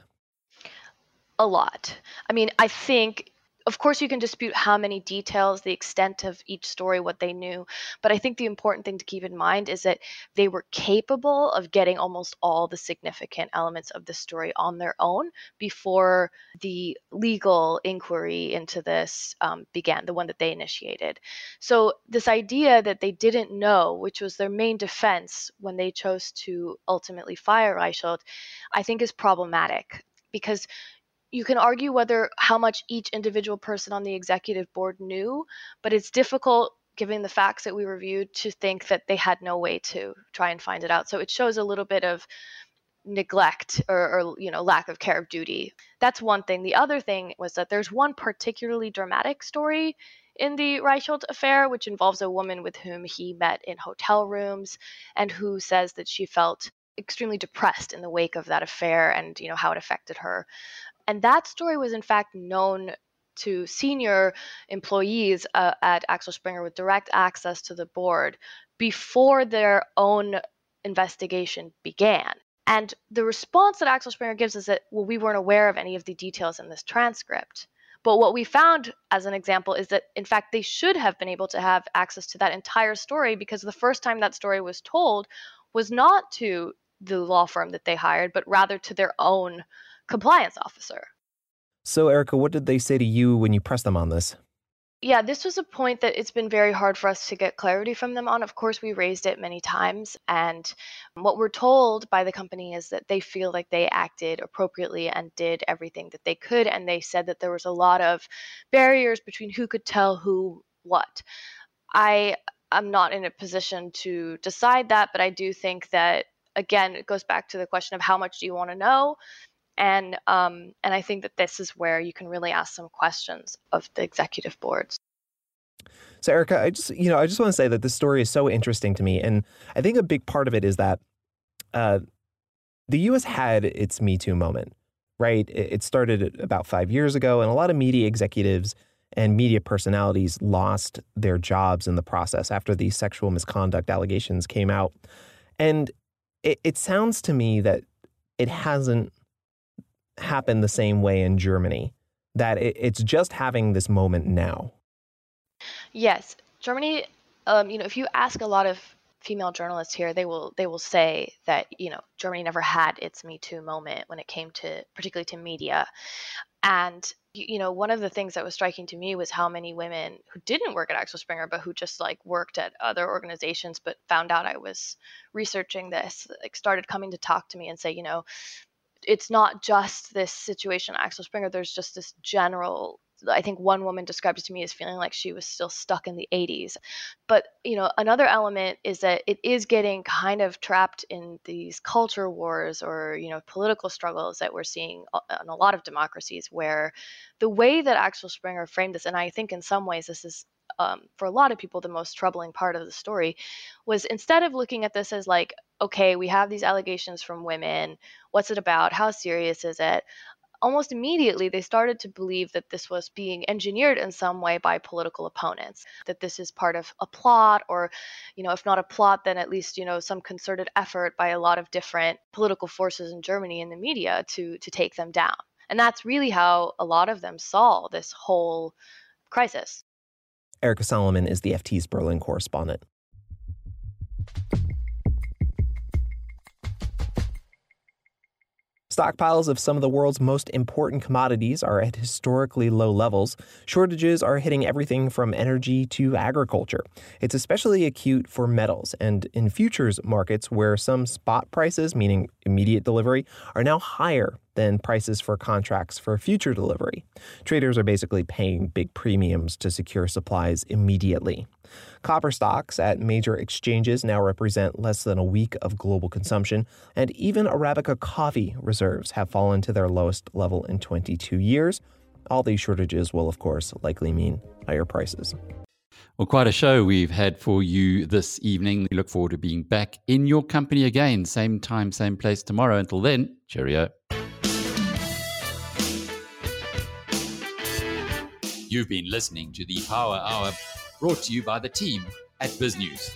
A lot. I mean, I think of course you can dispute how many details the extent of each story what they knew but i think the important thing to keep in mind is that they were capable of getting almost all the significant elements of the story on their own before the legal inquiry into this um, began the one that they initiated. So this idea that they didn't know which was their main defense when they chose to ultimately fire reichelt i think is problematic because you can argue whether how much each individual person on the executive board knew, but it's difficult given the facts that we reviewed to think that they had no way to try and find it out. So it shows a little bit of neglect or, or, you know lack of care of duty. That's one thing. The other thing was that there's one particularly dramatic story in the Reichelt affair, which involves a woman with whom he met in hotel rooms and who says that she felt extremely depressed in the wake of that affair and you know how it affected her and that story was, in fact, known to senior employees uh, at Axel Springer with direct access to the board before their own investigation began. And the response that Axel Springer gives is that, well, we weren't aware of any of the details in this transcript. But what we found, as an example, is that in fact they should have been able to have access to that entire story because the first time that story was told was not to the law firm that they hired, but rather to their own compliance officer. So, Erika, what did they say to you when you pressed them on this? Yeah, this was a point that it's been very hard for us to get clarity from them on. Of course, we raised it many times. And what we're told by the company is that they feel like they acted appropriately and did everything that they could. And they said that there was a lot of barriers between who could tell who what. I am not in a position to decide that, but I do think that, again, it goes back to the question of how much do you want to know? And um, and I think that this is where you can really ask some questions of the executive boards. So Erika, I just you know I just want to say that this story is so interesting to me, and I think a big part of it is that uh, the U.S. had its Me Too moment, right? It started about five years ago, and a lot of media executives and media personalities lost their jobs in the process after these sexual misconduct allegations came out, and it, it sounds to me that it hasn't happen the same way in Germany, that it, it's just having this moment now. Yes, Germany. Um, you know, if you ask a lot of female journalists here, they will they will say that you know Germany never had its Me Too moment when it came to particularly to media, and you know one of the things that was striking to me was how many women who didn't work at Axel Springer but who just like worked at other organizations but found out I was researching this like started coming to talk to me and say you know it's not just this situation Axel Springer. There's just this general. I think one woman described it to me as feeling like she was still stuck in the 80s. But you know, another element is that it is getting kind of trapped in these culture wars or you know political struggles that we're seeing in a lot of democracies, where the way that Axel Springer framed this, and I think in some ways this is um, for a lot of people the most troubling part of the story was instead of looking at this as like okay we have these allegations from women what's it about? How serious is it? Almost immediately they started to believe that this was being engineered in some way by political opponents that this is part of a plot or you know if not a plot then at least you know some concerted effort by a lot of different political forces in Germany and the media to to take them down. And that's really how a lot of them saw this whole crisis. Erika Solomon is the FT's Berlin correspondent. Stockpiles of some of the world's most important commodities are at historically low levels. Shortages are hitting everything from energy to agriculture. It's especially acute for metals and in futures markets where some spot prices, meaning immediate delivery, are now higher than prices for contracts for future delivery. Traders are basically paying big premiums to secure supplies immediately. Copper stocks at major exchanges now represent less than a week of global consumption, and even Arabica coffee reserves have fallen to their lowest level in 22 years. All these shortages will, of course, likely mean higher prices. Well, quite a show we've had for you this evening. We look forward to being back in your company again, same time, same place tomorrow. Until then, cheerio. You've been listening to the Power Hour brought to you by the team at BizNews.